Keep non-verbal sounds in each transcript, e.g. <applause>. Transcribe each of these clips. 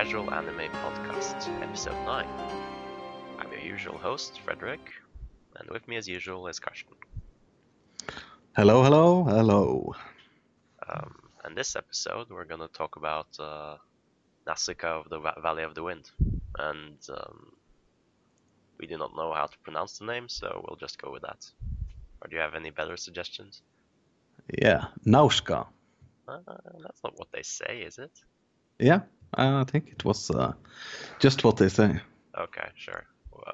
Casual Anime Podcast, Episode 9. I'm your usual host, Frederick, and with me as usual is Karsten. Hello, hello, hello. Um, and this episode, we're going to talk about uh, Nausicaa of the Valley of the Wind. And um, we do not know how to pronounce the name, so we'll just go with that. Or do you have any better suggestions? Yeah, Nauska. Uh, that's not what they say, is it? Yeah, I think it was uh, just what they say. Okay, sure.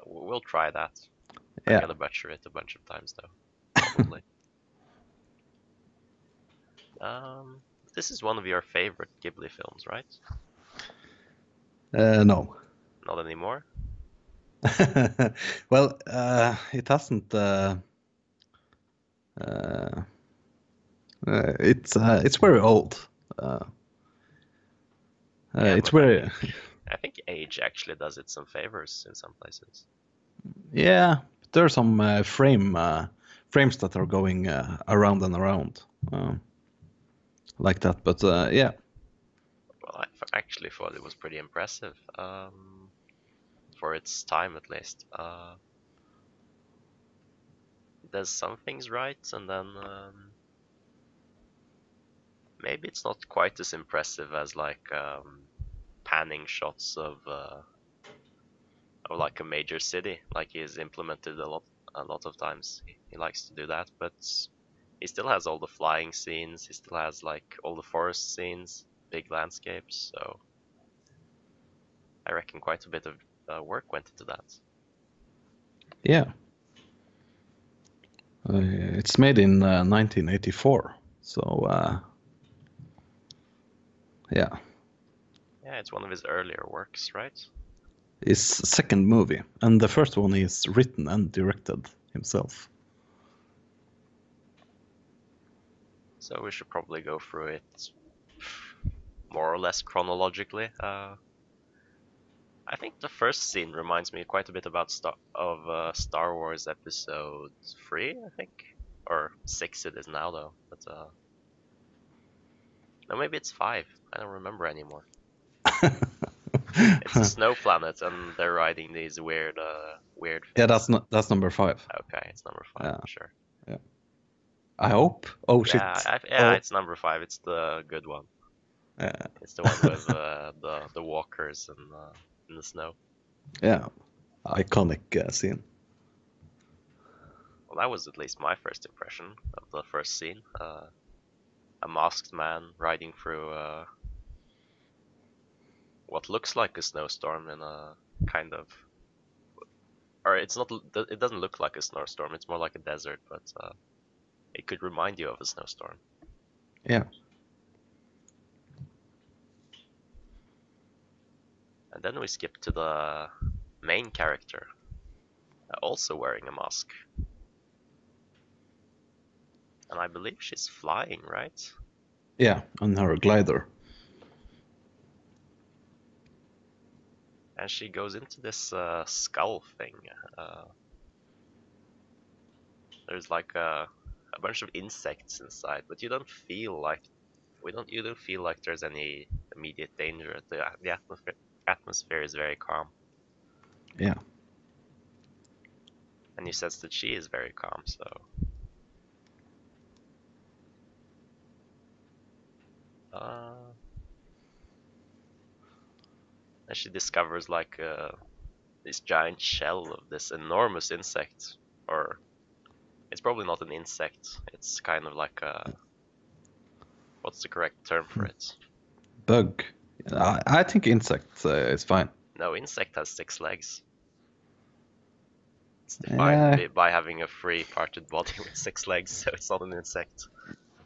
Well, try that. Yeah. I'm gonna butcher it a bunch of times though. <laughs> Probably. um, this is one of your favorite Ghibli films, right? Uh, no. Not anymore. <laughs> well, uh, it hasn't. Uh, uh, uh, it's uh, it's very old. Uh, uh, Yeah, it's where I very <laughs> I think age actually does it some favors in some places. yeah. There are some uh, frame uh, frames that are going uh, around and around um, like that. But uh, yeah, Well, I actually thought it was pretty impressive um, for its time, at least. Uh, it does some things right, and then um, maybe it's not quite as impressive as like um, panning shots of uh, of like a major city, like he's implemented a lot a lot of times. He, he likes to do that, but he still has all the flying scenes. He still has like all the forest scenes big landscapes, so I reckon quite a bit of uh, work went into that. yeah. Uh, it's made in uh, 1984, so uh, yeah. Yeah, it's one of his earlier works, right? his second movie, and the first one is written and directed himself. So we should probably go through it more or less chronologically. Uh, I think the first scene reminds me quite a bit about Star of uh, Star Wars Episode Three, I think, or six. It is now though, but uh, no, maybe it's five. I don't remember anymore. <laughs> It's a snow planet, and they're riding these weird, uh, weird. yeah, that's not that's number five. Okay, it's number five. Yeah. Sure. Yeah. I hope. Oh shit! Yeah, I, yeah, Oh. it's number five. It's the good one. Yeah, It's the one with <laughs> uh, the the walkers and uh, in the snow. yeah, iconic uh, scene. Well, that was at least my first impression of the first scene. Uh, a masked man riding through uh, what looks like a snowstorm in a kind of, or it's not. It doesn't look like a snowstorm. It's more like a desert, but uh, it could remind you of a snowstorm. Yeah, And then we skip to the main character, uh, also wearing a mask. And I believe she's flying, right? yeah, on her glider. And she goes into this uh, skull thing. Uh, there's like a, a bunch of insects inside, but you don't feel like we don't. You don't feel like there's any immediate danger. The the atmosphere atmosphere is very calm, Yeah, and you sense that she is very calm. So Uh, and she discovers like uh, this giant shell of this enormous insect, or it's probably not an insect. It's kind of like a what's the correct term for it? bug. I, I think insect uh, is fine. No, insect has six legs. It's defined Eh. by- having a free parted body <laughs> with six legs, so it's not an insect.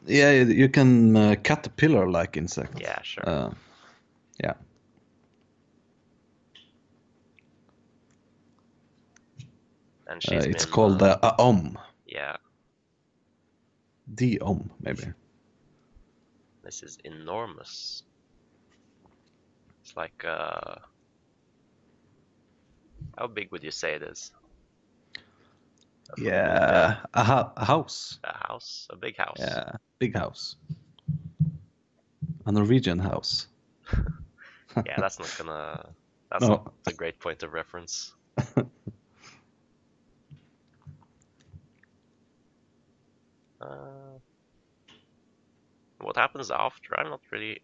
Yeah, you- you can uh, caterpillar-like insect. Yeah, sure. Uh, yeah. And Uh, it's been, called uh, uh, Aom. yeah. The Om, maybe. This is enormous. It's like uh how big would you say it is? A Yeah, a, ho- a house. A house, a big house. Yeah, big house. A Norwegian house. <laughs> yeah, that's not gonna. That's <laughs> No. not a great point of reference. <laughs> uh, what happens after? I'm not really.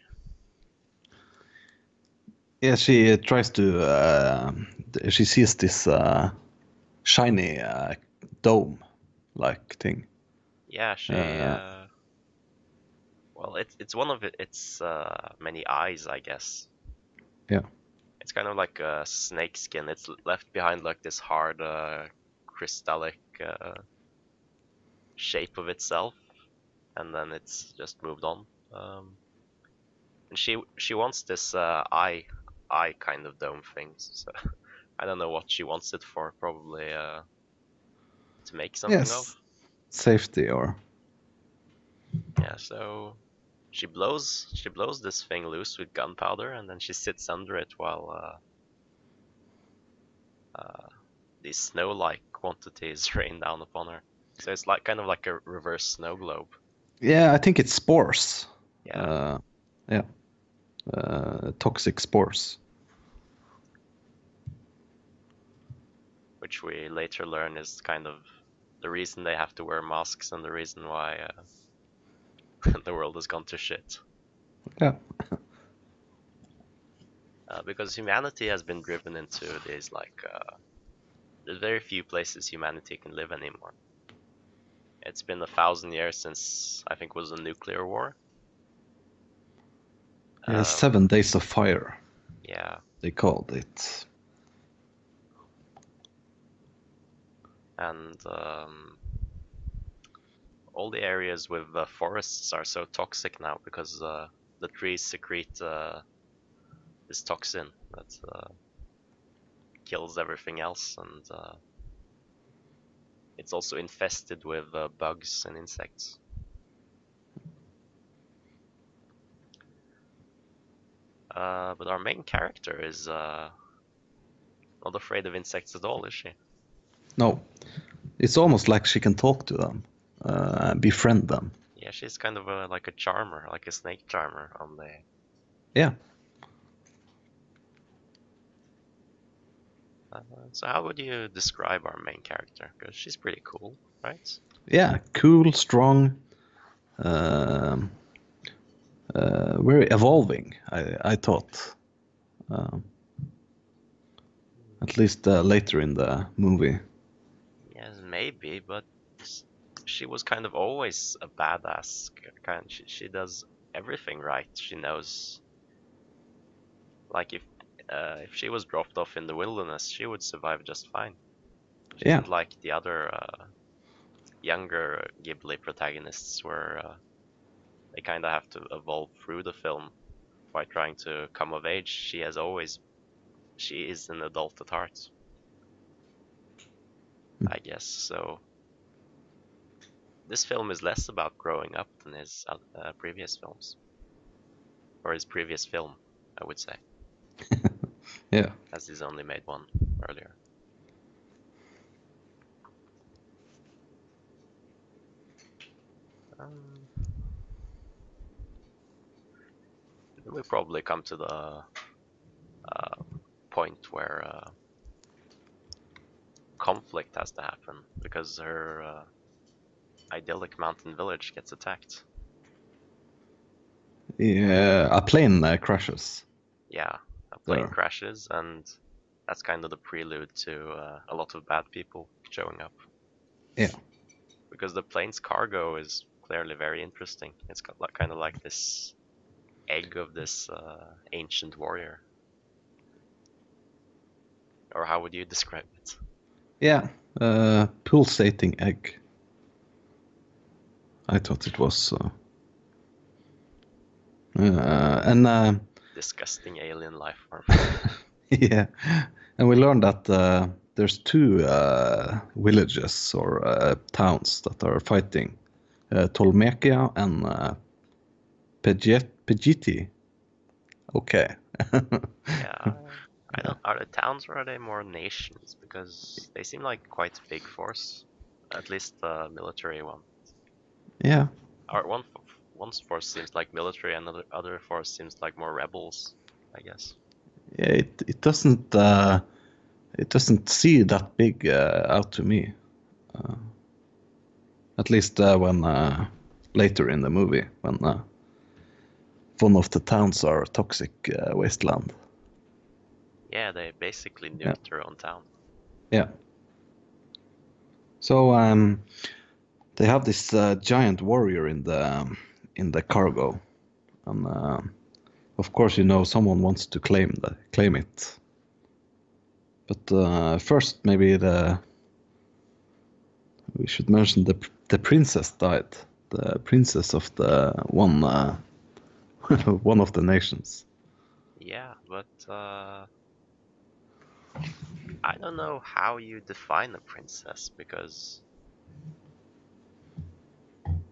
Yeah, she uh, tries to. Uh, she sees this uh, shiny uh, dome-like thing. Yeah, she. Uh, well, it's it's one of its uh, many eyes, I guess. Yeah. It's kind of like a snake skin. It's left behind like this hard, uh, crystallic uh, shape of itself, and then it's just moved on. Um, and she she wants this uh, eye eye kind of dome thing. So <laughs> I don't know what she wants it for. Probably uh, to make something yes, of. safety or Yeah, so she blows she blows this thing loose with gunpowder, and then she sits under it while uh, uh, these snow-like quantities <laughs> rain down upon her. So it's like kind of like a reverse snow globe. yeah, I think it's spores. Yeah, Uh, yeah, uh, toxic spores. which we later learn is kind of the reason they have to wear masks and the reason why uh, <laughs> the world has gone to shit. Yeah, <laughs> Uh, because humanity has been driven into these like uh, there's very few places humanity can live anymore. It's been a thousand years since I think was a nuclear war. yeah Um, seven days of fire. yeah, They called it. and um, all the areas with uh, forests are so toxic now because uh, the trees secrete uh, this toxin that uh, kills everything else, and uh, it's also infested with uh, bugs and insects. Uh, but our main character is uh, not afraid of insects at all, is she? No, it's almost like she can talk to them, uh, befriend them. Yeah, she's kind of a, like a charmer, like a snake charmer on the. Yeah, Uh, so how would you describe our main character? Because she's pretty cool, right? yeah, cool, strong, um, uh, very evolving. I I thought, um, at least uh, later in the movie. Yes, maybe, but she was kind of always a badass kind. She she does everything right. She knows. Like if uh, if she was dropped off in the wilderness, she would survive just fine. She Yeah. like the other uh, younger Ghibli protagonists, where uh, they kind of have to evolve through the film by trying to come of age. She has always, she is an adult at heart. Hmm. I guess so. This film is less about growing up than his uh, uh, previous films, or his previous film, I would say, <laughs> Yeah, as he's only made one earlier. Um, we probably come to the uh, point where uh, conflict has to happen because her uh, idyllic mountain village gets attacked. yeah. A plane uh, crashes. Yeah, a plane There. crashes, and that's kind of the prelude to uh, a lot of bad people showing up. Yeah. Because the plane's cargo is clearly very interesting. It's got like, kind of like this egg of this uh, ancient warrior. Or how would you describe it? Yeah, uh, pulsating egg. I thought it was. Uh, uh, and uh, Disgusting alien life form. <laughs> <laughs> yeah, and we learned that uh, there's two uh, villages or uh, towns that are fighting, uh, Tolmekia and uh, Pejet- Pejiti. Okay. <laughs> yeah. I don't. Are they towns or are they more nations? Because they seem like quite a big force. At least the military one. yeah. Or one f- one force seems like military, and other other force seems like more rebels. I guess. Yeah, it it doesn't uh, it doesn't see that big uh, out to me. Uh, at least uh, when uh, later in the movie when uh, one of the towns are toxic uh, wasteland. Yeah, they basically nuked Yeah. their own town. Yeah. So um, they have this uh, giant warrior in the um, in the cargo, and uh, of course you know someone wants to claim the claim it. But uh, first, maybe the we should mention the the princess died. The princess of the one uh, <laughs> one of the nations. Yeah, but uh, I don't know how you define a princess because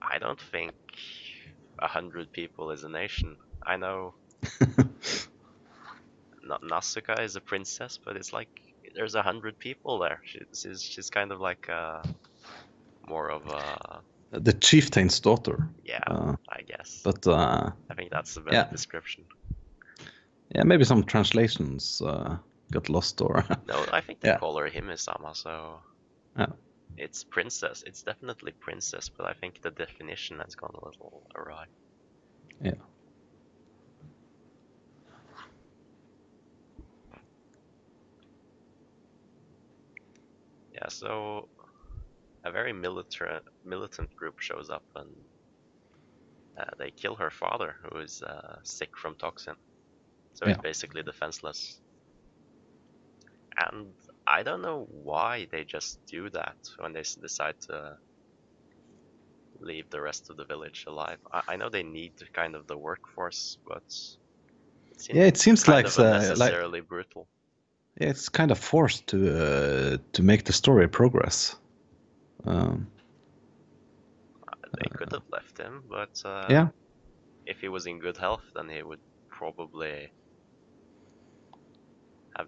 I don't think a hundred people is a nation. I know <laughs> Na- Nasuka is a princess, but it's like there's a hundred people there. She- She's she's kind of like uh, more of a the chieftain's daughter. yeah, Uh, I guess. but uh, I think that's the better yeah. description. Yeah, maybe some translations uh, got lost or No, I think they <laughs> Yeah. call her Himesama, so Yeah. It's princess. It's definitely princess, but I think the definition has gone a little awry. Yeah. Yeah, so a very militant militant group shows up and uh, they kill her father, who is uh, sick from toxin. So he's basically defenseless. And I don't know why they just do that when they decide to leave the rest of the village alive. I, I know they need kind of the workforce, but it yeah, it seems like uh, like brutal. yeah, it's kind of forced to uh, to make the story progress. Um, They could have left him, but uh, yeah, if he was in good health, then he would probably have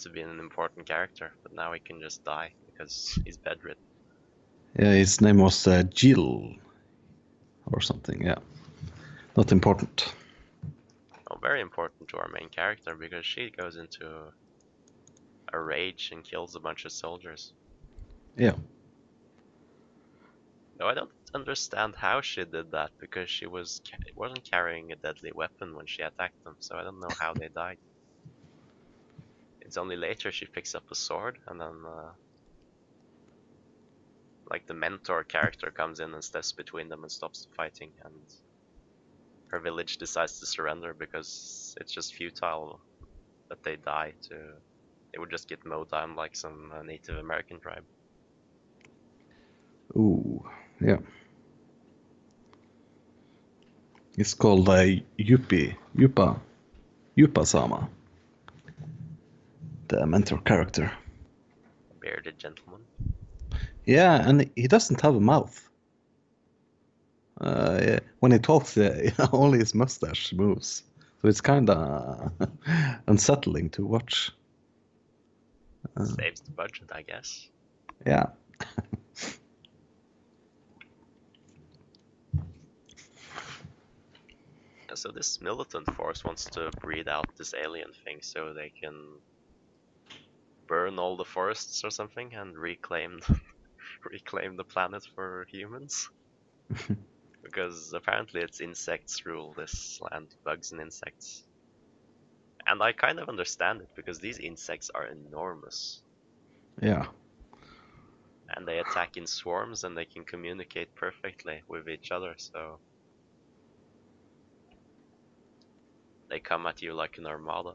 ha- had to be an important character. But now he can just die because he's bedridden. yeah, his name was uh, Jihl or something. Yeah, not important. Well, very important to our main character because she goes into a rage and kills a bunch of soldiers. Yeah, No, I don't understand how she did that because she was ca- wasn't carrying a deadly weapon when she attacked them, so I don't know how they died. It's only later she picks up a sword and then, uh, like the mentor character comes in and steps between them and stops the fighting, and her village decides to surrender because it's just futile that they die to. They would just get mowed down like some uh, Native American tribe. ooh, yeah. It's called uh, Yuppie, Yupa, Yupa Sama. The mentor character. Bearded gentleman. Yeah, and he doesn't have a mouth. Uh, yeah, when he talks, uh, <laughs> only his mustache moves, so it's kind of <laughs> unsettling to watch. Uh, Saves the budget, I guess. yeah, Yeah, <laughs> So this militant force wants to breed out this alien thing so they can burn all the forests or something and reclaim <laughs> reclaim the planet for humans. <laughs> because apparently it's insects rule this land, bugs and insects. And I kind of understand it because these insects are enormous yeah, and they attack in swarms and they can communicate perfectly with each other, so they come at you like an armada.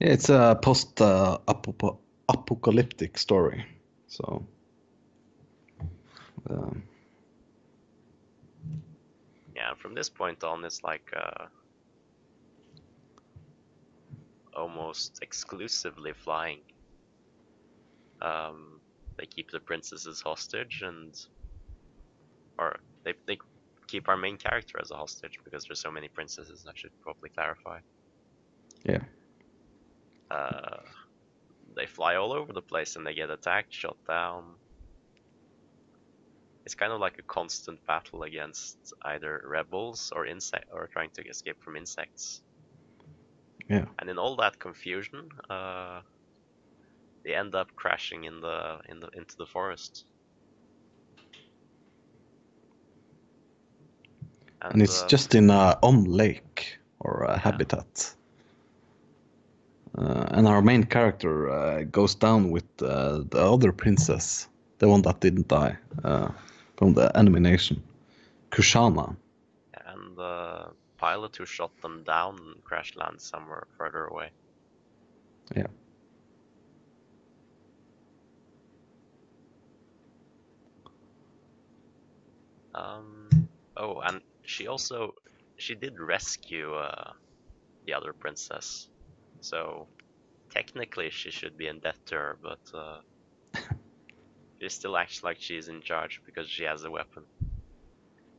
It's a post-apocalyptic story. So, um, Yeah, from this point on, it's like uh, almost exclusively flying. Um, they keep the princesses hostage, and or they they keep our main character as a hostage because there's so many princesses. I should probably clarify. Yeah. Uh, they fly all over the place and they get attacked, shot down. it's kind of like a constant battle against either rebels or insect or trying to escape from insects. Yeah. And in all that confusion, uh, they end up crashing in the in the into the forest. And it's uh, just in a on lake or a habitat. Uh, and our main character uh, goes down with uh, the other princess, the one that didn't die uh, from the enemy nation, Kushana. and the pilot who shot them down crash lands somewhere further away. Yeah. Um. Oh, and she also she did rescue uh, the other princess, so technically she should be in death to her, but uh, <laughs> she still acts like she's in charge because she has a weapon.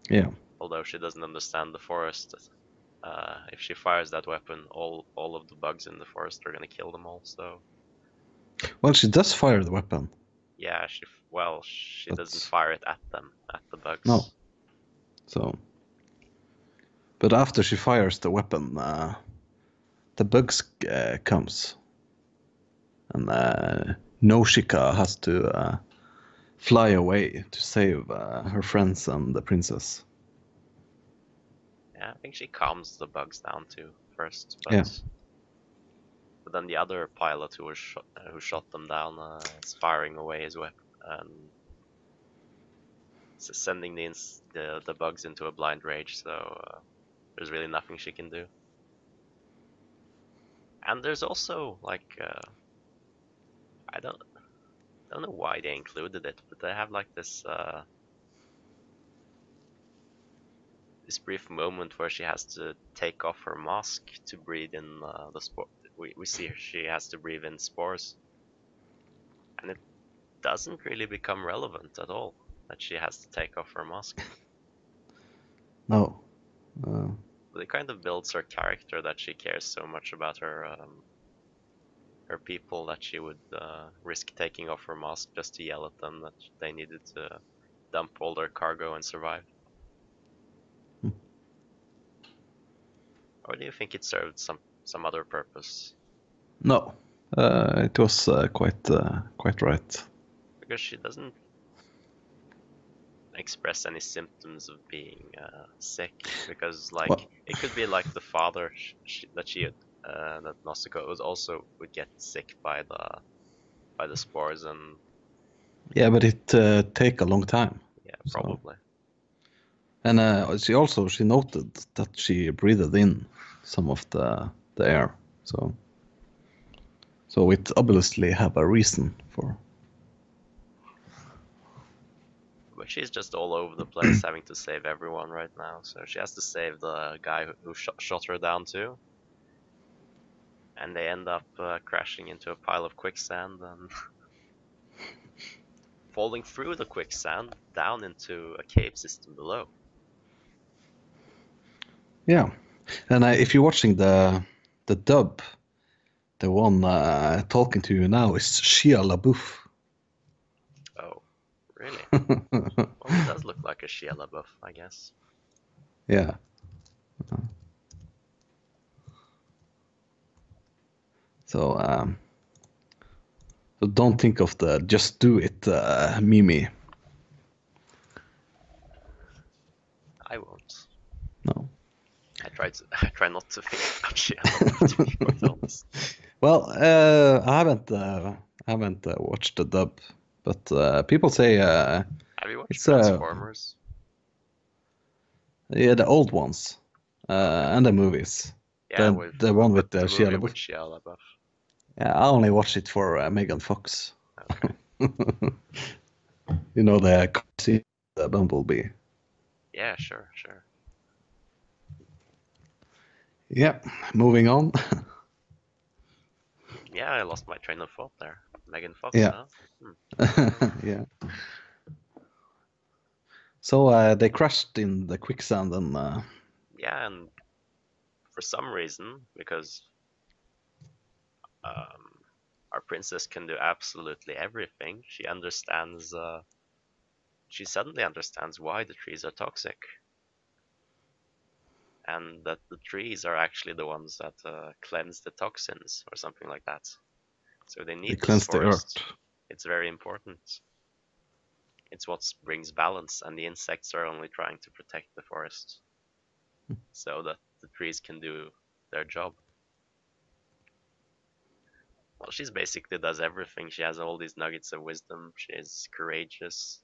Yeah. Although she doesn't understand the forest. Uh, if she fires that weapon, all all of the bugs in the forest are gonna kill them all. So Well, she does fire the weapon. yeah, she well she doesn't fire it at them at the bugs. No. So, but after she fires the weapon, uh, the bugs uh, comes, and uh, Noshika has to uh, fly away to save uh, her friends and the princess. Yeah, I think she calms the bugs down too first. But, Yeah. But then the other pilot who was shot, uh, who shot them down uh, is firing away his weapon and sending the, ins- the the bugs into a blind rage. So uh, there's really nothing she can do. And there's also like uh, I don't I don't know why they included it, but they have like this uh, this brief moment where she has to take off her mask to breathe in uh, the spore. We we see she has to breathe in spores, and it doesn't really become relevant at all that she has to take off her mask. <laughs> No. Uh, it kind of builds her character that she cares so much about her um, her people that she would uh, risk taking off her mask just to yell at them that they needed to dump all their cargo and survive. Hmm. Or do you think it served some some other purpose? no. Uh, it was uh, quite uh, quite right. Because she doesn't express any symptoms of being uh, sick. Because like it could be like the father sh- sh- that she had, uh, that Nosuko was also would get sick by the by the spores and Yeah, but it uh, take a long time. yeah So- probably And uh, she also she noted that she breathed in some of the the air. So so it obviously have a reason for but she's just all over the place <clears throat> having to save everyone right now so she has to save the guy who, shot, shot her down too and they end up uh, crashing into a pile of quicksand and <laughs> falling through the quicksand down into a cave system below yeah. And uh, if you're watching the the dub, the one uh, talking to you now is Shia LaBeouf. Really <laughs> well it does look like a Shia LaBeouf I guess yeah. So um, so don't think of the just do it uh, Mimi. I won't No. I try to <laughs> I try not to think about Shia to be quite honest <laughs> Well, uh, I haven't uh, I haven't uh, watched the dub, but uh, people say uh, have you watched It's, uh, Transformers yeah the old ones uh, and the movies. yeah the, with the one with the the Shia LaBeouf. Shia LaBeouf Yeah, I only watch it for uh, Megan Fox. Okay. <laughs> you know the the Bumblebee. Yeah, sure, sure. Yeah, moving on. <laughs> Yeah, I lost my train of thought there. Megan Fox, Yeah. huh? <laughs> yeah. So uh, they crashed in the quicksand and uh, Yeah, and for some reason, because um, our princess can do absolutely everything, she understands uh, she suddenly understands why the trees are toxic. And that the trees are actually the ones that uh, cleanse the toxins or something like that. So they need They cleanse the forest. earth. It's very important. It's what brings balance, and the insects are only trying to protect the forest hmm. so that the trees can do their job. Well, she's basically does everything. She has all these nuggets of wisdom. She's courageous.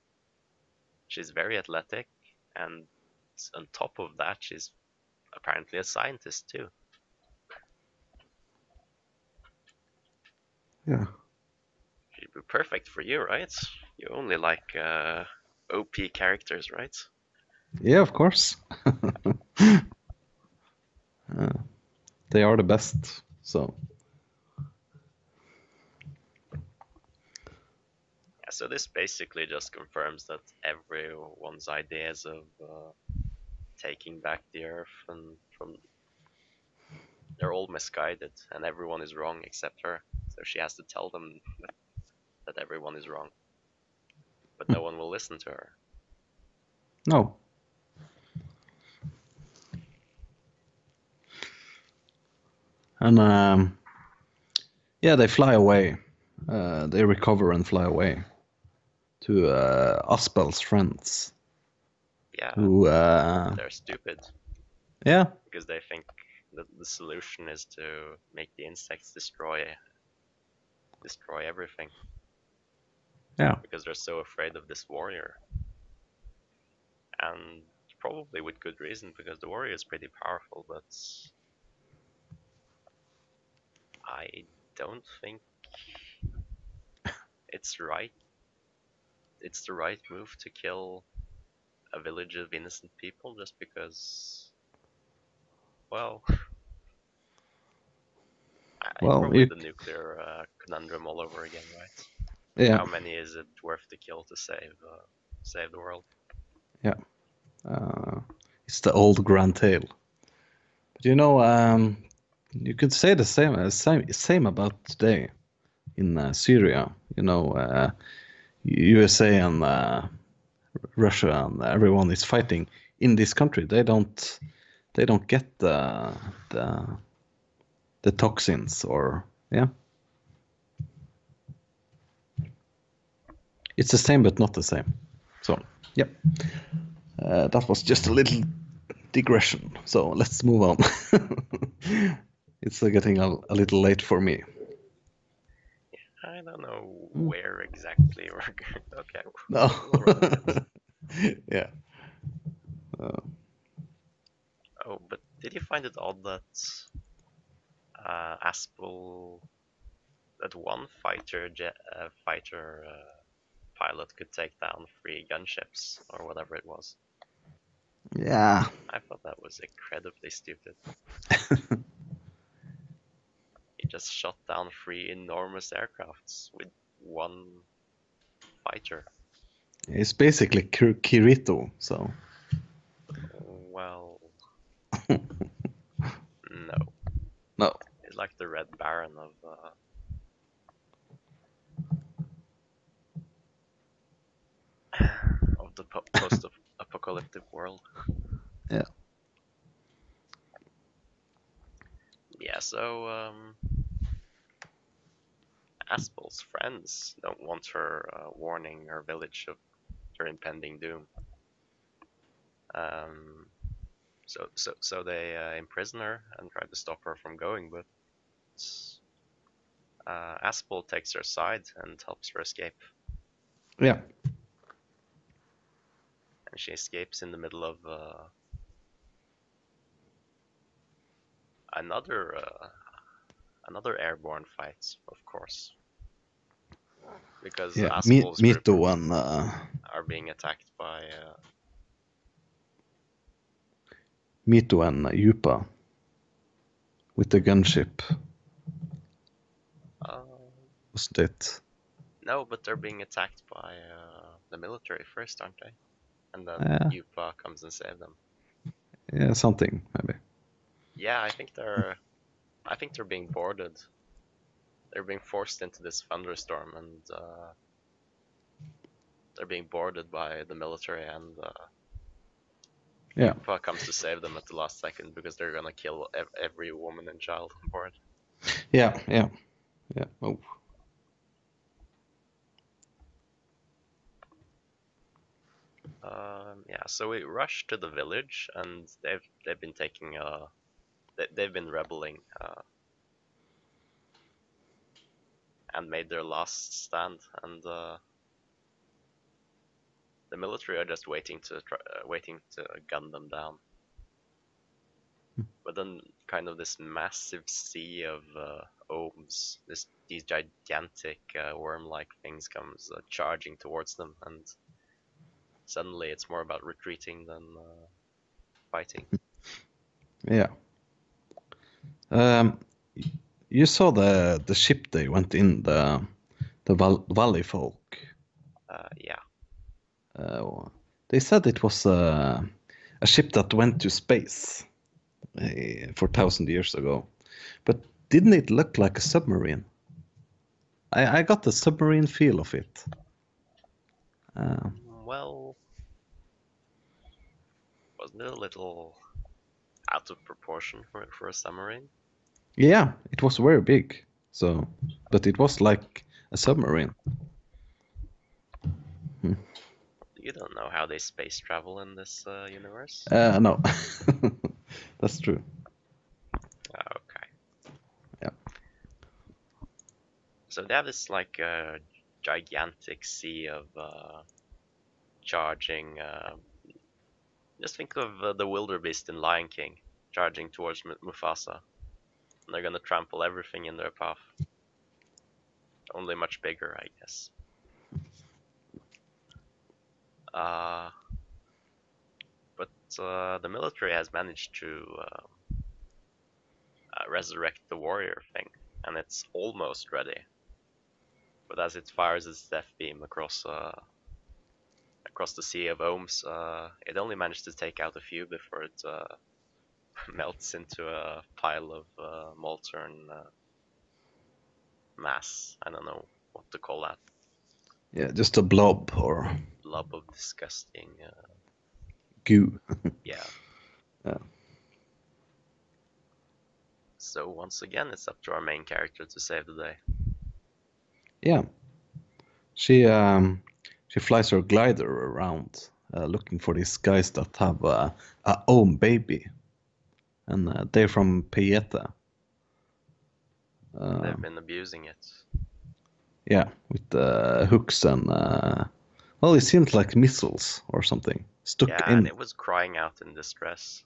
She's very athletic, and on top of that, she's apparently a scientist too. Yeah. She'd be perfect for you, right? You only like uh, OP characters, right? Yeah, of course. <laughs> Uh, they are the best. So Yeah, so this basically just confirms that everyone's ideas of uh, taking back the Earth and from they're all misguided, and everyone is wrong except her. So she has to tell them that, everyone is wrong, but no one will listen to her. no. And um, yeah, they fly away. Uh, they recover and fly away to uh, Asbel's friends, Yeah, who uh, they're stupid yeah, because they think that the solution is to make the insects destroy destroy everything. Yeah. Because they're so afraid of this warrior. And probably with good reason because the warrior is pretty powerful, but I don't think it's right it's the right move to kill a village of innocent people just because well Well, probably you- the nuclear uh, conundrum all over again right yeah. how many is it worth to kill to save uh, save the world Yeah. Uh, it's the old grand tale. But you know, um, you could say the same uh, same same about today in uh, Syria. You know, uh, USA and uh, Russia and everyone is fighting in this country. They don't they don't get the the the toxins or yeah. It's the same but not the same. So, yep. Uh, that was just a little digression. So let's move on. <laughs> it's uh, getting a, a little late for me. I don't know Mm. where exactly we're <laughs> going. Okay. No. <laughs> we'll run with it. yeah. Uh, Oh, but did you find it odd that uh, Asbel, that one fighter jet, uh, fighter uh, pilot could take down three gunships or whatever it was? yeah. I thought that was incredibly stupid. <laughs> He just shot down three enormous aircrafts with one fighter. It's basically Kir- Kirito. So Well, <laughs> no. no. Like the Red Baron of uh, of the po- post-apocalyptic world. Yeah. Yeah. So um, Asbel's friends don't want her uh, warning her village of their impending doom. Um, so so so they uh, imprison her and try to stop her from going, but uh, Asbel takes her side and helps her escape. Yeah. And she escapes in the middle of uh, another uh, another airborne fight, of course, because Yeah. Asbel's group Mito and uh, are being attacked by uh, Mito and Yupa with the gunship, wasn't it? no, but they're being attacked by uh, the military first, aren't they? And then Yeah. Yupa comes and saves them. Yeah, something maybe. Yeah, I think they're I think they're being boarded. They're being forced into this thunderstorm and uh, they're being boarded by the military, and uh, Yeah. Puck comes to save them at the last second because they're gonna kill ev- every woman and child on board. Yeah, yeah, yeah. Oh, Um, yeah, so we rush to the village, and they've they've been taking uh, they, they've been rebelling, uh, and made their last stand, and uh, the military are just waiting to try, uh, waiting to gun them down. But then, kind of this massive sea of uh, ohms, this these gigantic uh, worm-like things comes uh, charging towards them, and suddenly it's more about retreating than uh, fighting. <laughs> yeah. Um, you saw the the ship they went in the the Val- Valley folk. Uh, yeah, Uh, they said it was a, a ship that went to space uh, for thousand years ago, but didn't it look like a submarine? I, I got the submarine feel of it. Uh, well, a little out of proportion for for a submarine? yeah, it was very big. So, but it was like a submarine. You don't know how they space travel in this uh, universe. Uh, no, <laughs> that's true. Okay. Yeah. So they have this like uh, gigantic sea of uh, charging. Just think of uh, the wildebeest in Lion King charging towards M- Mufasa, and they're gonna trample everything in their path. Only much bigger, I guess. Uh, but uh, the military has managed to uh, uh, resurrect the warrior thing, and it's almost ready. But as it fires its death beam across uh, across the sea of ohms, uh, it only managed to take out a few before it uh, <laughs> melts into a pile of uh, molten uh, mass. I don't know what to call that. Yeah, just a blob or Blob of disgusting. Uh, goo. <laughs> yeah. Yeah. So once again, it's up to our main character to save the day. Yeah. She um she flies her glider around uh, looking for these guys that have uh, a ohm baby, and uh, they're from Pieta. Uh, They've been abusing it. yeah, with uh, hooks and uh, well, it seems like missiles or something stuck Yeah, in. and it was crying out in distress.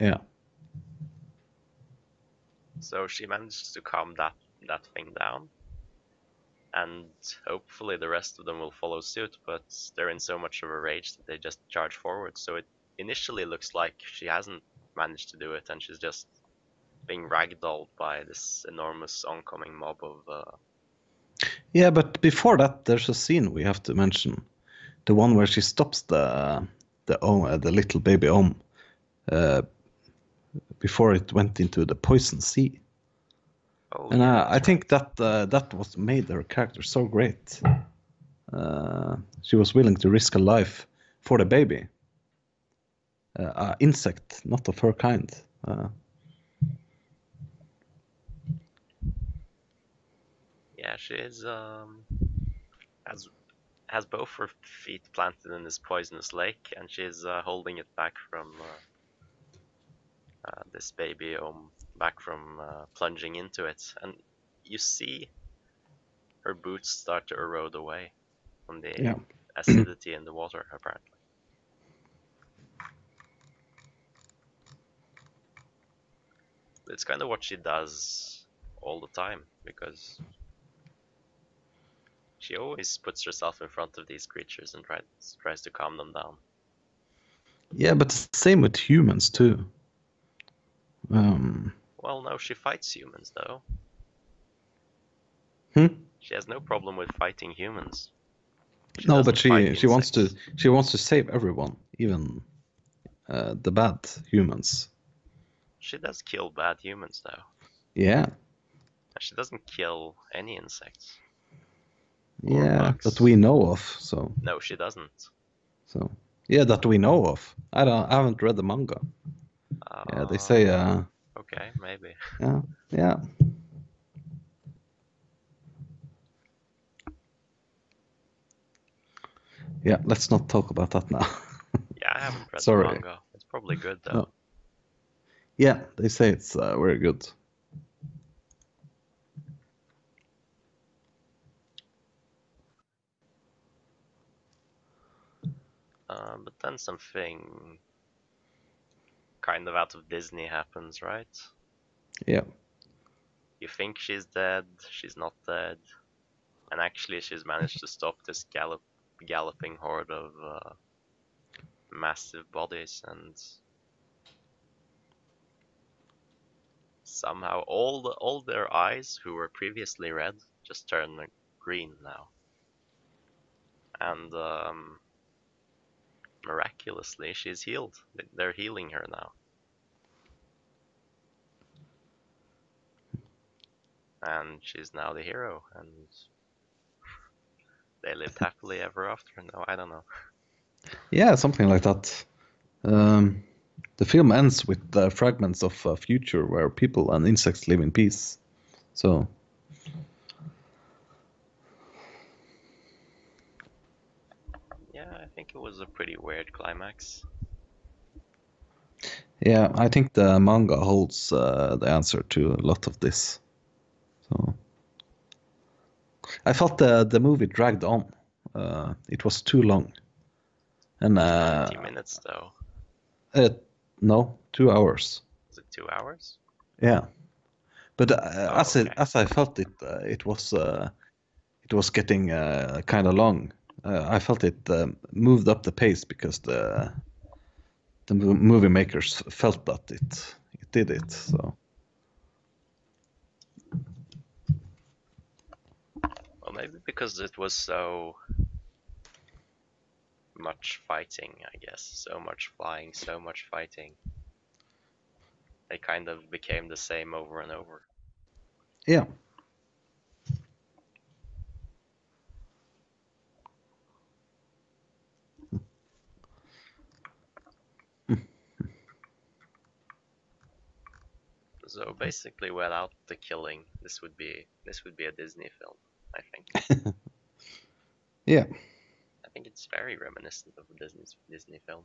Yeah, So she managed to calm that that thing down, and hopefully the rest of them will follow suit. But they're in so much of a rage that they just charge forward. So it initially looks like she hasn't managed to do it, and she's just being ragdolled by this enormous oncoming mob of. Uh, yeah, but before that, there's a scene we have to mention, the one where she stops the the uh, the little baby om, uh, before it went into the poison sea. Oh, And yeah, uh, I that's think that uh, that was made her character so great. Uh, she was willing to risk her life for the baby. Uh, insect, not of her kind. Uh, Yeah, she is um has has both her feet planted in this poisonous lake, and she's uh, holding it back from uh, uh, this baby um back from uh, plunging into it, and you see her boots start to erode away from the Yeah. acidity in the water, apparently. It's kind of what she does all the time because she always puts herself in front of these creatures and tries tries to calm them down. yeah, but same with humans too. Um, Well, no, she fights humans though. Hmm? She has no problem with fighting humans. She no, but she she wants to she wants to save everyone, even uh, the bad humans. She does kill bad humans though. Yeah, She doesn't kill any insects. Yeah, that we know of. So, No, she doesn't. so yeah, that we know of. I don't. I haven't read the manga. Yeah, they Uh, say. Uh, Okay, maybe. yeah, yeah. Yeah, let's not talk about that now. <laughs> Yeah, I haven't read Sorry. the manga. It's probably good though. No. yeah, they say it's uh, very good. Uh, but then something kind of out of Disney happens, right? Yeah, You think she's dead, she's not dead, and actually she's managed to stop this gallop, galloping horde of uh, massive bodies, and somehow all the, all their eyes, who were previously red, just turn green now, and um, miraculously she's healed. They- They're healing her now. and she's now the hero, and <laughs> they lived happily ever after. No, I don't know. yeah, something like that. Um, the film ends with the fragments of a future where people and insects live in peace. So Yeah, I think it was a pretty weird climax. yeah, I think the manga holds uh, the answer to a lot of this. So I felt the the movie dragged on. Uh, it was too long, and uh, 20 minutes though. uh, no, two hours. Was it two hours? Yeah, but uh, Oh, as it as I felt it, uh, it was uh, it was getting uh, kind of long. Uh, I felt it um, moved up the pace because the the movie makers felt that it it did it. So Well, maybe because it was so much fighting, I guess. So much flying, so much fighting. They kind of became the same over and over. yeah, So basically, without the killing, this would be this would be a Disney film. I think. <laughs> yeah, I think it's very reminiscent of a Disney Disney film.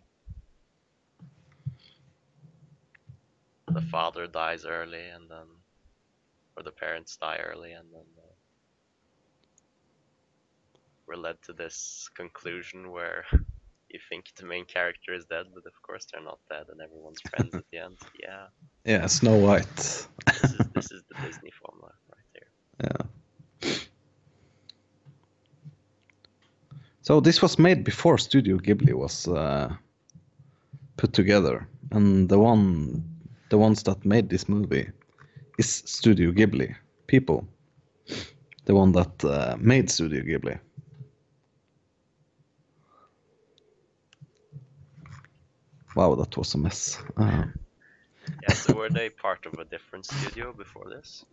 The father dies early, and then, or the parents die early, and then uh, we're led to this conclusion where <laughs> you think the main character is dead, but of course they're not dead, and everyone's friends at the end. <laughs> Yeah, yeah. Snow White. this is this is the Disney formula right there. Yeah. So this was made before Studio Ghibli was uh, put together, and the one, the ones that made this movie, is Studio Ghibli people. The one that uh, made Studio Ghibli. Wow, that was a mess. Uh, Yeah, so were they part of a different studio before this?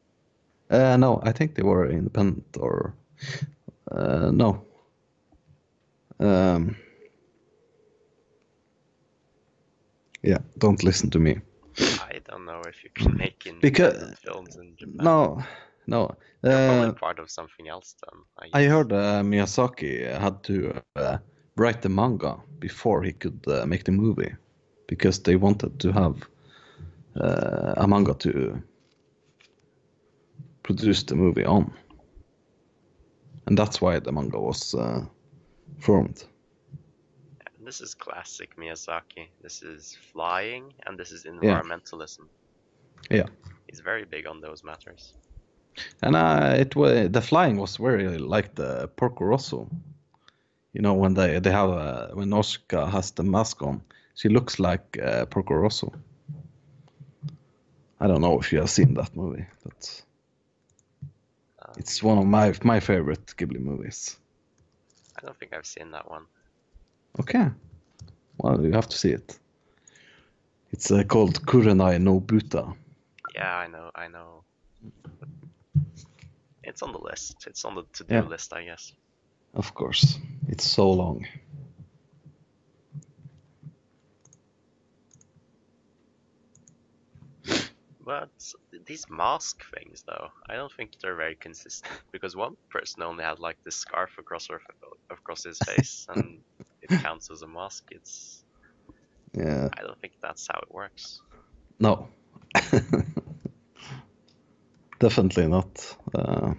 uh, no, I think they were independent or uh, no. Um, yeah, don't listen to me. I don't know if you can make in Because- films in Japan. No, no. They're probably Uh, part of something else then. I, I heard uh, Miyazaki had to uh, write the manga before he could uh, make the movie because they wanted to have uh, a manga to produce the movie on. And that's why the manga was uh, formed. This is classic Miyazaki. This is flying and this is environmentalism. Yeah. He's very big on those matters. And uh, it was the flying was very like the Porco Rosso. You know when they they have uh, when Oscar has the mask on, she looks like uh, Porco Rosso. I don't know if you have seen that movie, but it's one of my my favorite Ghibli movies. I don't think I've seen that one. Okay, well you have to see it. It's uh, called Kurenai no Buta. Yeah, I know, I know. It's on the list. It's on the to-do Yeah. list, I guess. Of course, it's so long. But these mask things, though, I don't think they're very consistent because one person only had like the scarf across her, across his face, <laughs> and it counts as a mask. It's Yeah. I don't think that's how it works. No. <laughs> Definitely not. Uh,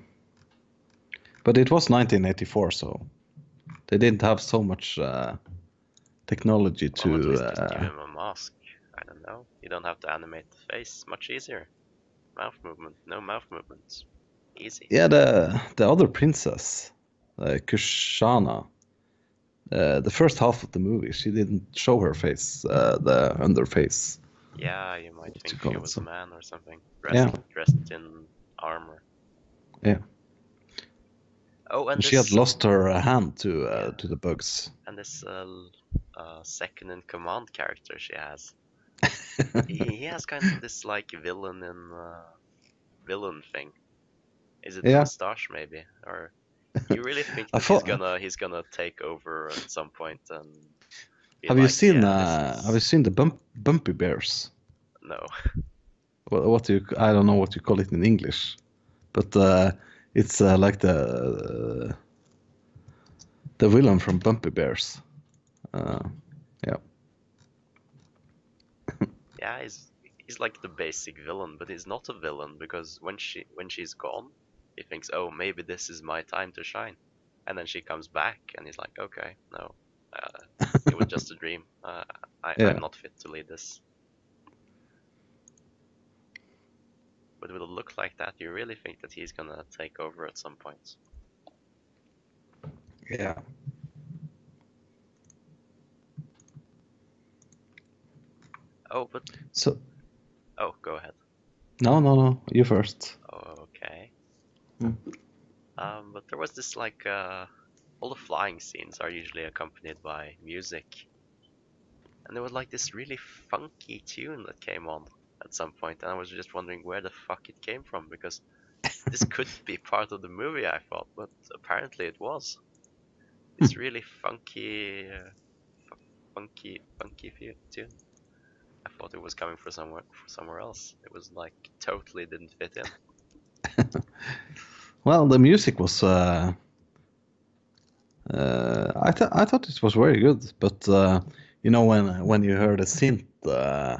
but it was 1984, so they didn't have so much uh, technology Well, at to. least just give Uh, him a mask. I don't know. You don't have to animate the face. Much easier. Mouth movement. No mouth movements. Easy. yeah, the the other princess, uh, Kushana. Uh, the first half of the movie, she didn't show her face, uh, the under face. Yeah, you might What think call he it, was a man or something. Dressed, Yeah. dressed in armor. Yeah. Oh, and And this, she had lost her uh, hand to uh, Yeah. to the bugs. and this uh, uh, second in command character she has. <laughs> he, has kind of this like villain in uh, villain thing. Is it Yeah. mustache maybe, or you really think <laughs> that he's gonna he's gonna take over at some point and? Have you seen "Yeah, uh, this Have you seen the bump, Bumpy Bears? No. What, what do you? I don't know what you call it in English, but uh, it's uh, like the the villain from Bumpy Bears. Uh, Yeah, he's he's like the basic villain, but he's not a villain because when she when she's gone, he thinks, oh, maybe this is my time to shine, and then she comes back, and he's like, okay, no, uh, it was just a <laughs> dream. Uh, I, Yeah. I'm not fit to lead this. But with a look like that, you really think that he's gonna take over at some point. yeah. Oh, but So oh, go ahead. no, no, no. You first. Okay. Hmm. Um, but there was this like uh, all the flying scenes are usually accompanied by music, and there was like this really funky tune that came on at some point, and I was just wondering where the fuck it came from because this <laughs> could be part of the movie I thought, but apparently it was. This <laughs> really funky, uh, fu- funky, funky fu- tune. I thought it was coming from somewhere, from somewhere else. It was like totally didn't fit in. <laughs> Well, the music was. Uh, uh, I th- I thought it was very good, but uh, you know when when you heard a synth uh,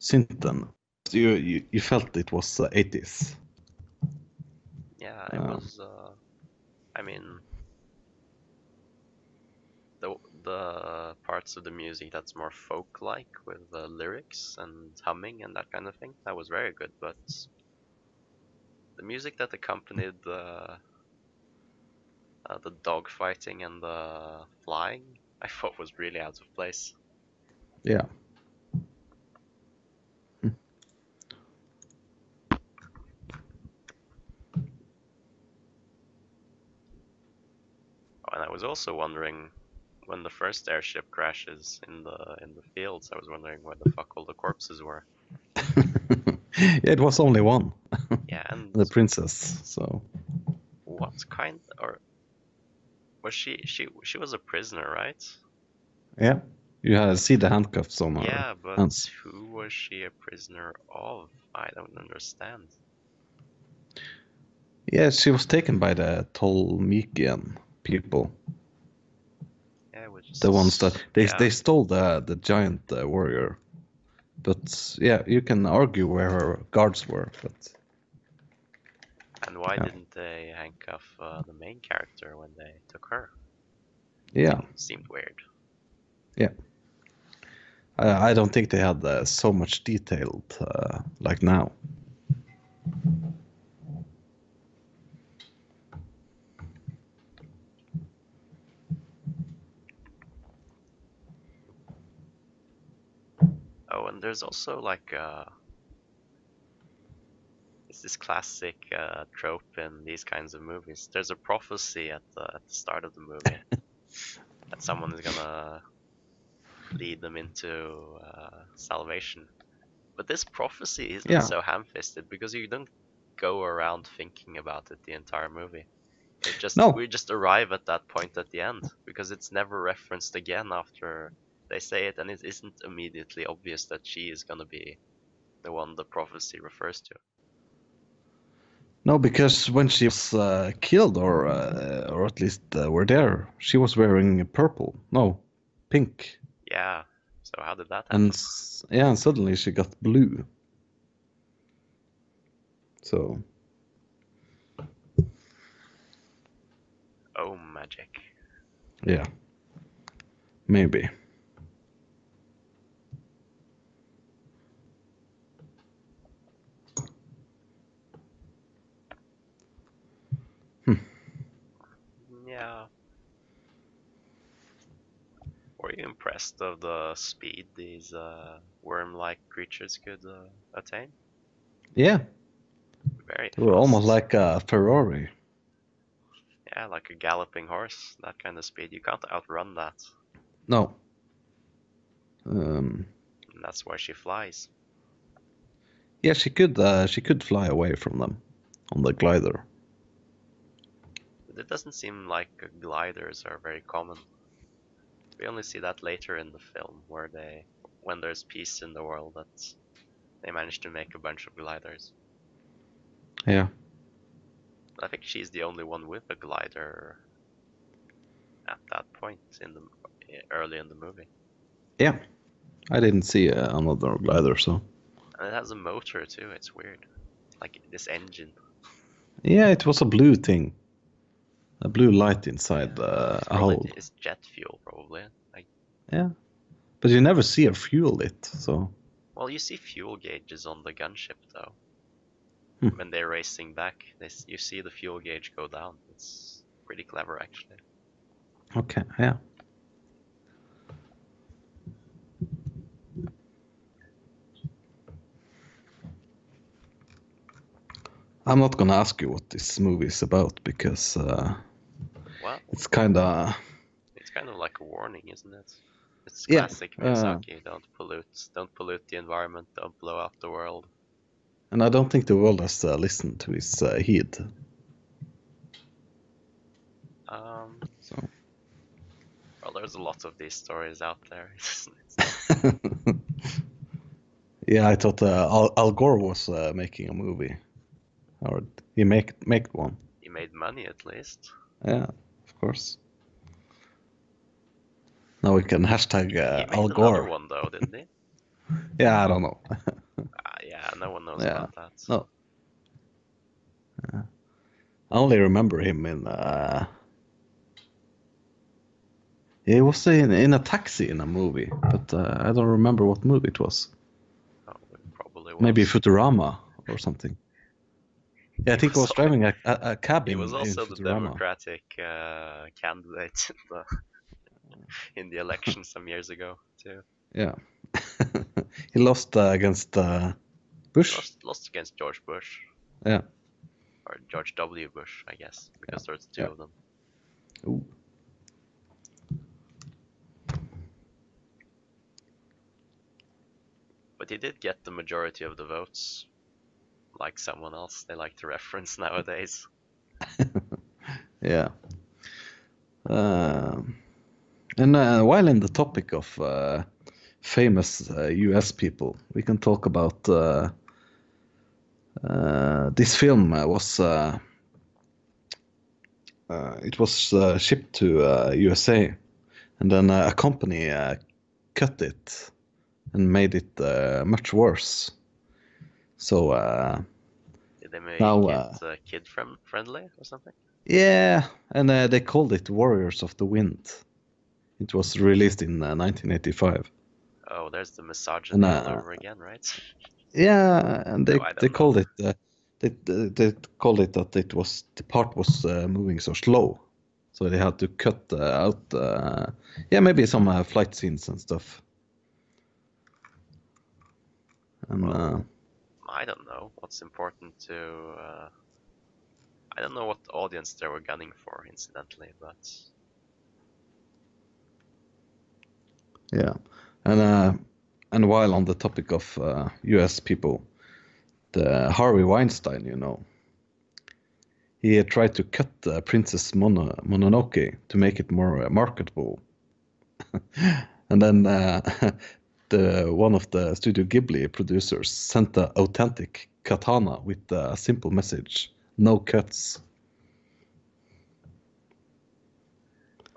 synth, then you, you you felt it was uh, 80s. Yeah, it Uh, was. Uh, I mean, the parts of the music that's more folk-like with the lyrics and humming and that kind of thing, that was very good. But the music that accompanied the uh, the dog fighting and the flying, I thought was really out of place. Yeah. Oh, And I was also wondering when the first airship crashes in the in the fields, I was wondering where the fuck all the corpses were. yeah, <laughs> it was only one, Yeah, and <laughs> the princess. So what kind or was she she she was a prisoner, right? yeah, you uh, see the handcuffs on her. Yeah, but hands. who was she a prisoner of? I don't understand. Yeah, she was taken by the Tolmekian people, Yeah, the ones that they yeah. they stole the the giant uh, warrior. But yeah, you can argue where her guards were, but And why yeah. didn't they handcuff uh, the main character when they took her? yeah, Seemed weird. I, I don't think they had uh, so much detailed uh, like now. Oh, and there's also like uh, it's this classic uh, trope in these kinds of movies. There's a prophecy at the, at the start of the movie <laughs> that someone is gonna lead them into uh, salvation. But this prophecy isn't Yeah. so ham-fisted because you don't go around thinking about it the entire movie. It just No. we just arrive at that point at the end because it's never referenced again after they say it, and it isn't immediately obvious that she is gonna be the one the prophecy refers to. No, because when she was uh, killed, or uh, or at least uh, were there, she was wearing purple. No, pink, Yeah. So how did that happen? and yeah, and suddenly she got blue. So Oh, magic. yeah, maybe. Yeah. Were you impressed of the speed these uh, worm-like creatures could uh, attain? Yeah, Very. they were almost like a Ferrari. Yeah, like a galloping horse. That kind of speed. You can't outrun that. No. Um, And that's why she flies. yeah, she could uh, she could fly away from them on the glider. But it doesn't seem like gliders are very common. We only see that later in the film, where they, when there's peace in the world, that they manage to make a bunch of gliders. Yeah. I think she's the only one with a glider at that point in the early in the movie, Yeah. I didn't see uh, another glider, so and it has a motor too. It's weird, like this engine. yeah, it was a blue thing, a blue light inside uh, It's a hole. It's jet fuel probably. Like, Yeah, but you never see her fuel it, so well, you see fuel gauges on the gunship though. Hmm. When they're racing back, they, you see the fuel gauge go down. It's pretty clever actually. okay, yeah. I'm not gonna ask you what this movie is about because uh, Well, it's kind of it's kind of like a warning, isn't it? It's Yeah, classic uh, Miyazaki. don't pollute. Don't pollute the environment. Don't blow up the world. And I don't think the world has uh, listened to his uh, heed. Um, So. well, there's a lot of these stories out there. <laughs> <laughs> Yeah, I thought uh, Al, Al Gore was uh, making a movie, or he make make one. he made money at least. Yeah, course. Now we can hashtag uh, Al Gore. one though, didn't he? <laughs> Yeah, I don't know. <laughs> Ah, yeah, no one knows Yeah. about that. No. I only remember him in. Uh, he was in in a taxi in a movie, but uh, I don't remember what movie it was. Oh, it probably was. Maybe Futurama or something. Yeah, I think he was driving a, a, a cab He was in also the. Democratic uh, candidate in the in the election some years ago too. Yeah. <laughs> he lost uh, against uh, Bush. Lost, lost against George Bush Yeah. or George W. Bush, I guess, because there's two Yeah. of them. Ooh. But he did get the majority of the votes, like someone else they like to reference nowadays. <laughs> Yeah. Um, and uh, while in the topic of uh, famous uh, US people, we can talk about uh, uh, this film uh, was uh, uh, it was uh, shipped to uh, USA, and then uh, a company uh, cut it and made it uh, much worse. So uh, Did they make Now, it uh, uh, kid friend friendly or something? Yeah, and uh, they called it Warriors of the Wind. It was released in uh, 1985. Oh, there's the misogyny And, all uh, over again, right? <laughs> Yeah, and they No, they know. called it uh, they, they they called it that it was the part was uh, moving so slow, so they had to cut uh, out uh, yeah maybe some uh, flight scenes and stuff. And uh, I don't know what's important to. Uh, I don't know what audience they were gunning for, incidentally, but Yeah, and uh, and while on the topic of uh, U.S. people, the Harvey Weinstein, you know, he tried to cut uh, Princess Mono- Mononoke to make it more uh, marketable. <laughs> and then uh, <laughs> the one of the Studio Ghibli producers sent the authentic katana with a simple message: "No cuts."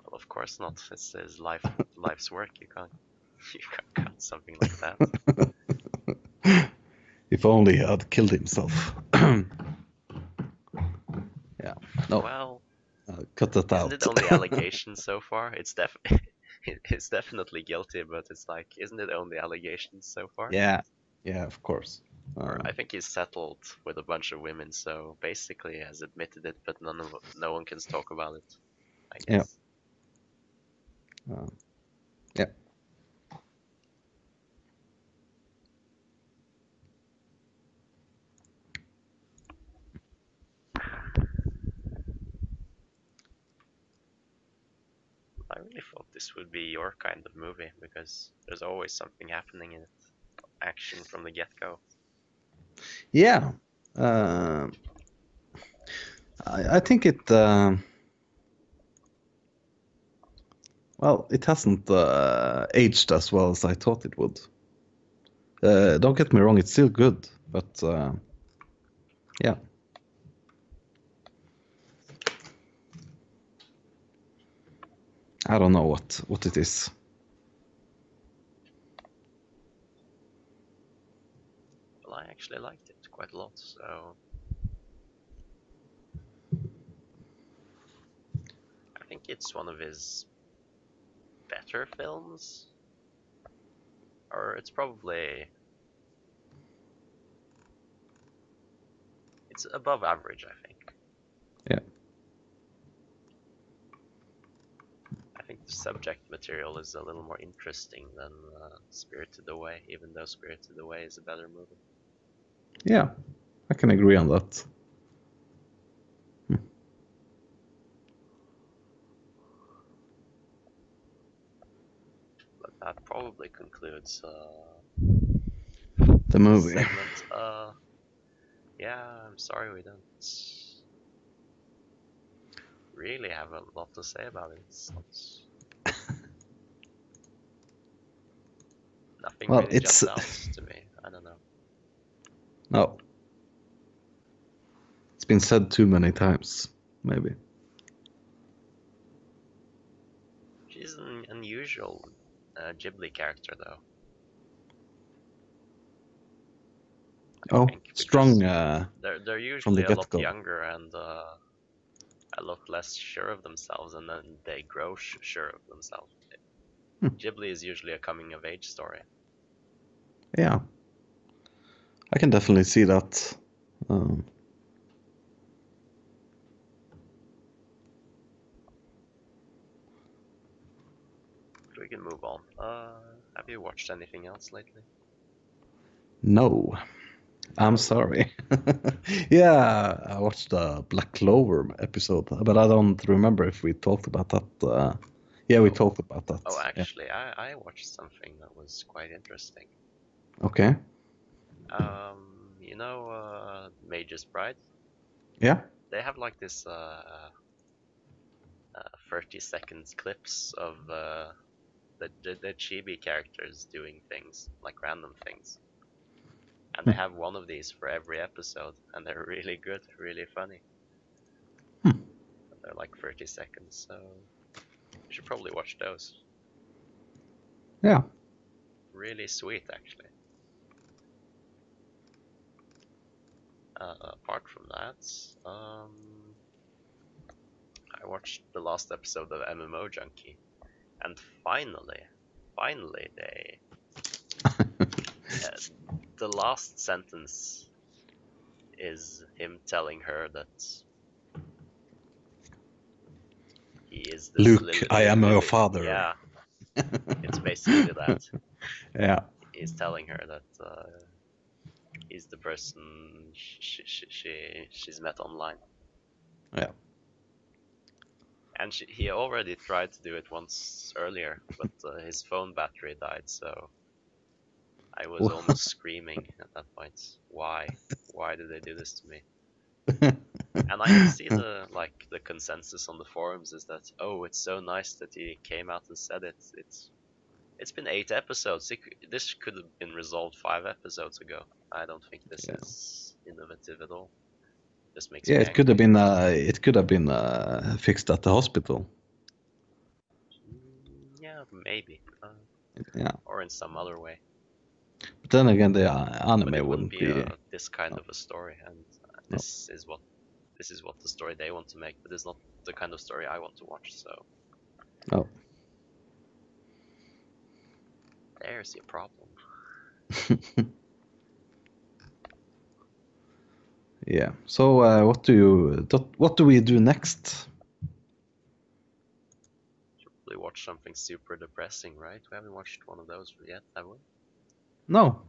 Well, of course not. It's his life, <laughs> life's work. You can't, <laughs> you can't cut something like that. <laughs> if only he had killed himself. <clears throat> yeah. No. Well, uh, cut that out. isn't it only allegations so far? It's def, <laughs> it's definitely guilty, but it's like, isn't it only allegations so far? yeah. Yeah. Of course. Uh, I think he's settled with a bunch of women, so basically he has admitted it, but none of no one can talk about it. I guess. yeah. I really thought this would be your kind of movie because there's always something happening in it. Action from the get-go. Yeah. Uh, I, I think it. Uh, well, it hasn't uh, aged as well as I thought it would. Uh, don't get me wrong; it's still good, but uh, yeah. I don't know what what it is. Well, I actually liked it quite a lot, so I think it's one of his better films. Or it's probably it's above average, I think. Yeah. I think the subject material is a little more interesting than uh, Spirited Away, even though Spirited Away is a better movie. Yeah, I can agree on that. But that probably concludes uh, The movie. segment. Uh, yeah, I'm sorry we don't really have a lot to say about it. <laughs> Nothing Well, really it's- out to me. I don't know. No. It's been said too many times, maybe. She's an unusual uh, Ghibli character, though. I Oh, strong. Uh, They're they're the usually a lot get-go. younger and uh, lot less sure of themselves, and then they grow sh- sure of themselves. Hmm. Ghibli is usually a coming of age story. yeah. I can definitely see that. Um, we can move on. Uh, have you watched anything else lately? no. I'm sorry. <laughs> yeah, I watched the Black Clover episode, but I don't remember if we talked about that. Uh, yeah, we Oh. talked about that. Oh, yeah. actually, I, I watched something that was quite interesting. Okay. Um, you know, uh, Mage's Bride. Yeah. They have like this uh, uh, 30 seconds clips of uh, the, the the chibi characters doing things like random things, and they Hmm. have one of these for every episode, and they're really good, really funny. Hmm. They're like 30 seconds, so you should probably watch those. Yeah. Really sweet, actually. Uh, apart from that, um, I watched the last episode of MMO Junkie, and finally, finally, they uh, the last sentence is him telling her that he is the Luke, I am your father. Yeah, <laughs> it's basically that. yeah. He's telling her that uh, he's the person she, she, she she's met online. Yeah. And she, he already tried to do it once earlier, but uh, his phone battery died, so I was almost screaming at that point. Why? Why did they do this to me? and I can see the like the consensus on the forums is that oh, it's so nice that he came out and said it. It's it's been eight episodes. It, this could have been resolved five episodes ago. I don't think this Yeah. is innovative at all. Just makes yeah, it could have been uh, it could have been uh, fixed at the hospital. Mm, Yeah, maybe. Uh, Yeah, or in some other way. But then again, the uh, But anime it wouldn't be, be. uh, this kind of a story, and uh, No. this is what this is what the story they want to make. But it's not the kind of story I want to watch. So No. there's your problem. <laughs> yeah. So uh, what do you what- do we do next? We watch something super depressing, right? We haven't watched one of those yet, have we? No.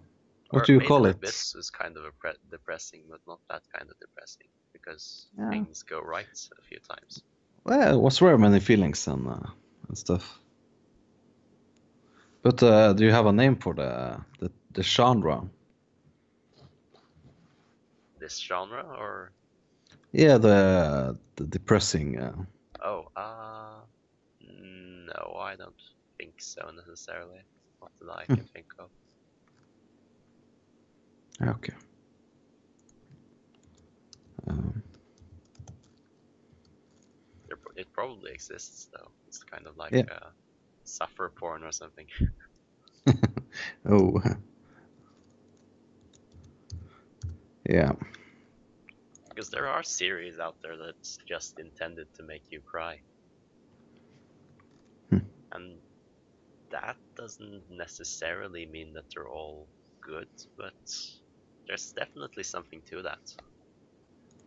What Or do you call it? Abyss is kind of a pre- depressing, but not that kind of depressing because Yeah. things go right a few times. Well, it was very many feelings and uh, and stuff. But uh, do you have a name for the the, the genre? This genre, or Yeah, the the depressing. Uh, oh, uh, no, I don't think so necessarily. Not that I Hmm. can think of. Okay. Um, it probably exists though. It's kind of like Yeah. uh, suffer porn or something. <laughs> <laughs> oh. Yeah. Because there are series out there that's just intended to make you cry. Hmm. And that doesn't necessarily mean that they're all good, but there's definitely something to that.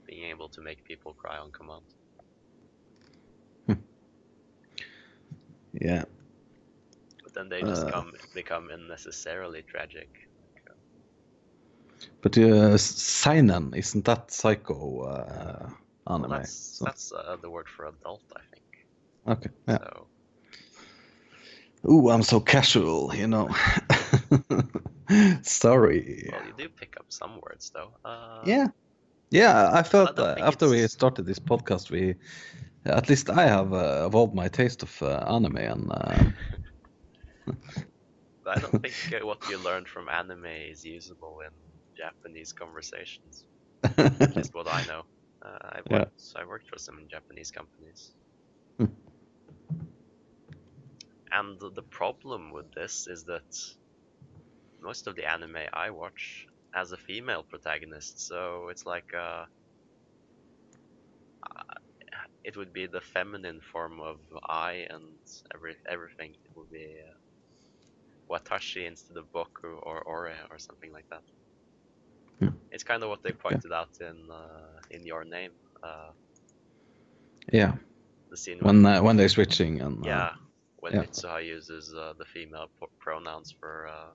Being able to make people cry on command. Yeah. But then they just Uh. come become unnecessarily tragic. But uh, Seinen, isn't that psycho uh, anime? Well, that's So- that's uh, the word for adult, I think. okay. Yeah. So Ooh, I'm so casual, you know. <laughs> <laughs> Sorry. well, you do pick up some words though. Uh, Yeah. Yeah, I felt uh, think after we started this podcast, we at least I have uh, evolved my taste of uh, anime, and uh, <laughs> I don't think uh, what you learned from anime is usable in Japanese conversations. At least what I know. Uh, I <laughs> Yeah. worked. I worked for some Japanese companies. Hmm. And the problem with this is that most of the anime I watch has a female protagonist, so it's like uh, uh, it would be the feminine form of I and every everything. It would be uh, Watashi instead of Boku or Ore or something like that. Hmm. It's kind of what they pointed out in uh, in your name. Uh, yeah, the scene when uh, when they're switching and uh, yeah, when yeah. Mitsuha uses uh, the female pronouns for uh,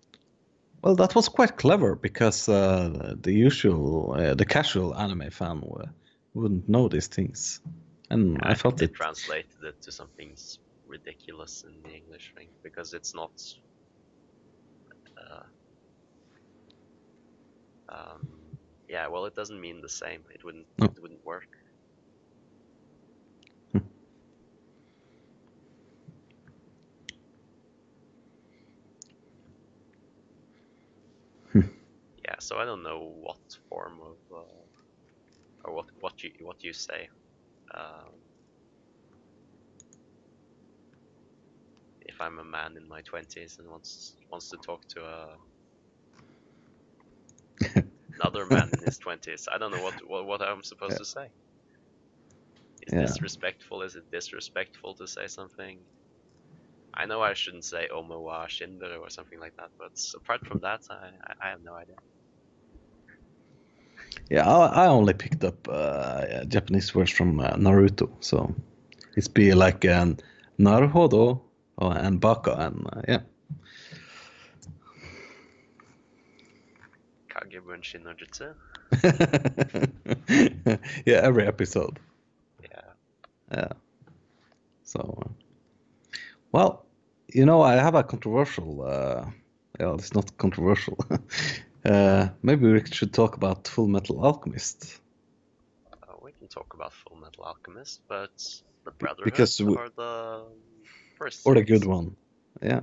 Well, that was quite clever because uh, the usual, uh, the casual anime fan wouldn't know these things, and I think felt they it. translated it to something ridiculous in the English thing because it's not. Uh, um, yeah, well, it doesn't mean the same. It wouldn't. No. It wouldn't work. So I don't know what form of uh, or what what you what you say. Um, if I'm a man in my twenties and wants wants to talk to a <laughs> another man in his twenties, I don't know what what, what I'm supposed Yeah. to say. Is Yeah. this respectful? Is it disrespectful to say something? I know I shouldn't say Omowa Shindere or something like that, but apart from that, I- I have no idea. Yeah, I, I only picked up uh, Japanese words from uh, Naruto, so it's be like um, Naruhodo or, and Baka, and uh, yeah. Kage Bunshin no Jutsu? <laughs> yeah, every episode. Yeah. Yeah. So, uh, well, you know, I have a controversial. Uh, well, it's not controversial. <laughs> uh, maybe we should talk about Full Metal Alchemist. Uh, we can talk about Full Metal Alchemist, but the Brotherhood because we- or the first Or the good one. Yeah.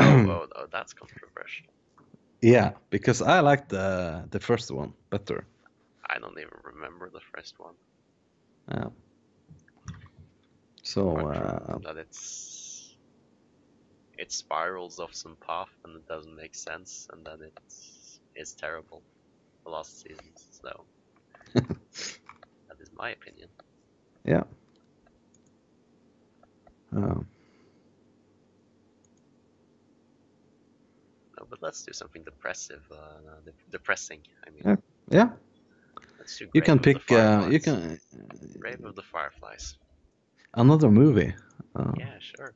Oh, oh, <clears throat> oh, that's controversial. Yeah, because I like the the first one better. I don't even remember the first one. Yeah. So uh, that it's it spirals off some path and it doesn't make sense, and then it's it's terrible. The last season, so <laughs> that is my opinion. yeah. Um, No, but let's do something depressive. Uh, de- depressing. I mean, Yeah. yeah, let's do you can pick. Uh, you can Grave of the Fireflies. another movie. Uh, Yeah, sure.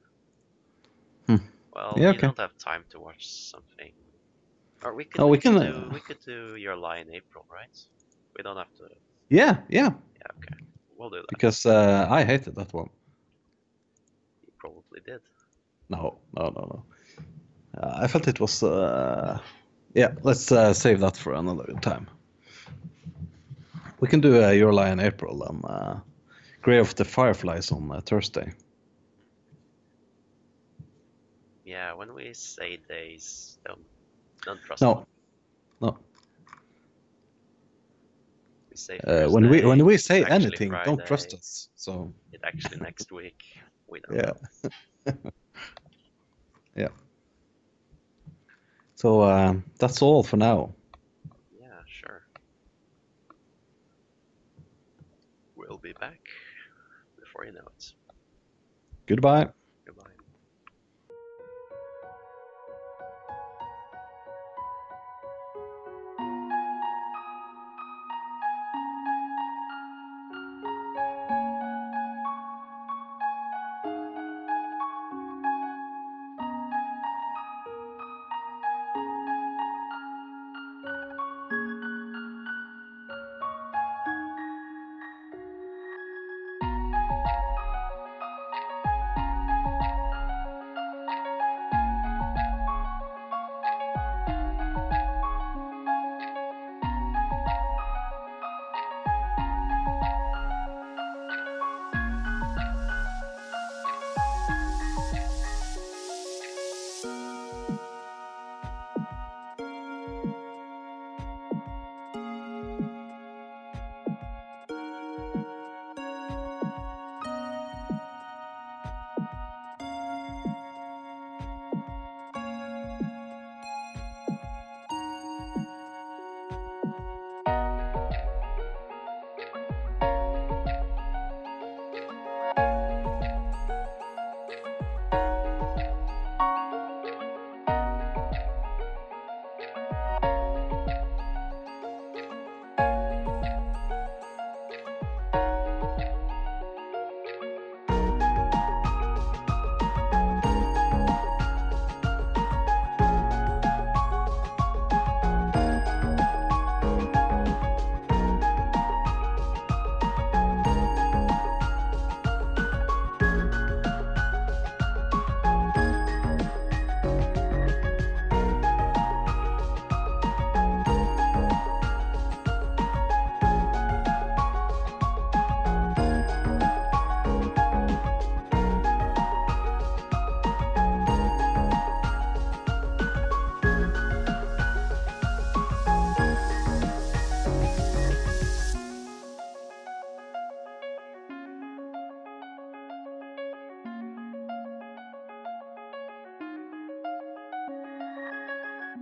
Well, Yeah, okay. don't have time to watch something. Or we could, Oh, we can, do uh, we could do Your Lie in April, right? We don't have to. yeah, yeah. Yeah, okay. We'll do that. Because uh, I hated that one. You probably did. No, no, no, no. Uh, I felt it was. Uh, yeah, let's uh, save that for another time. We can do uh, Your Lie in April and uh, Grave of the Fireflies on uh, Thursday. Yeah, when we say days, don't don't trust No. them. No, We say uh, when we when we say anything, don't trust us. So it actually next week. We don't yeah, <laughs> yeah. So um, that's all for now. Yeah, sure. We'll be back before you know it. Goodbye.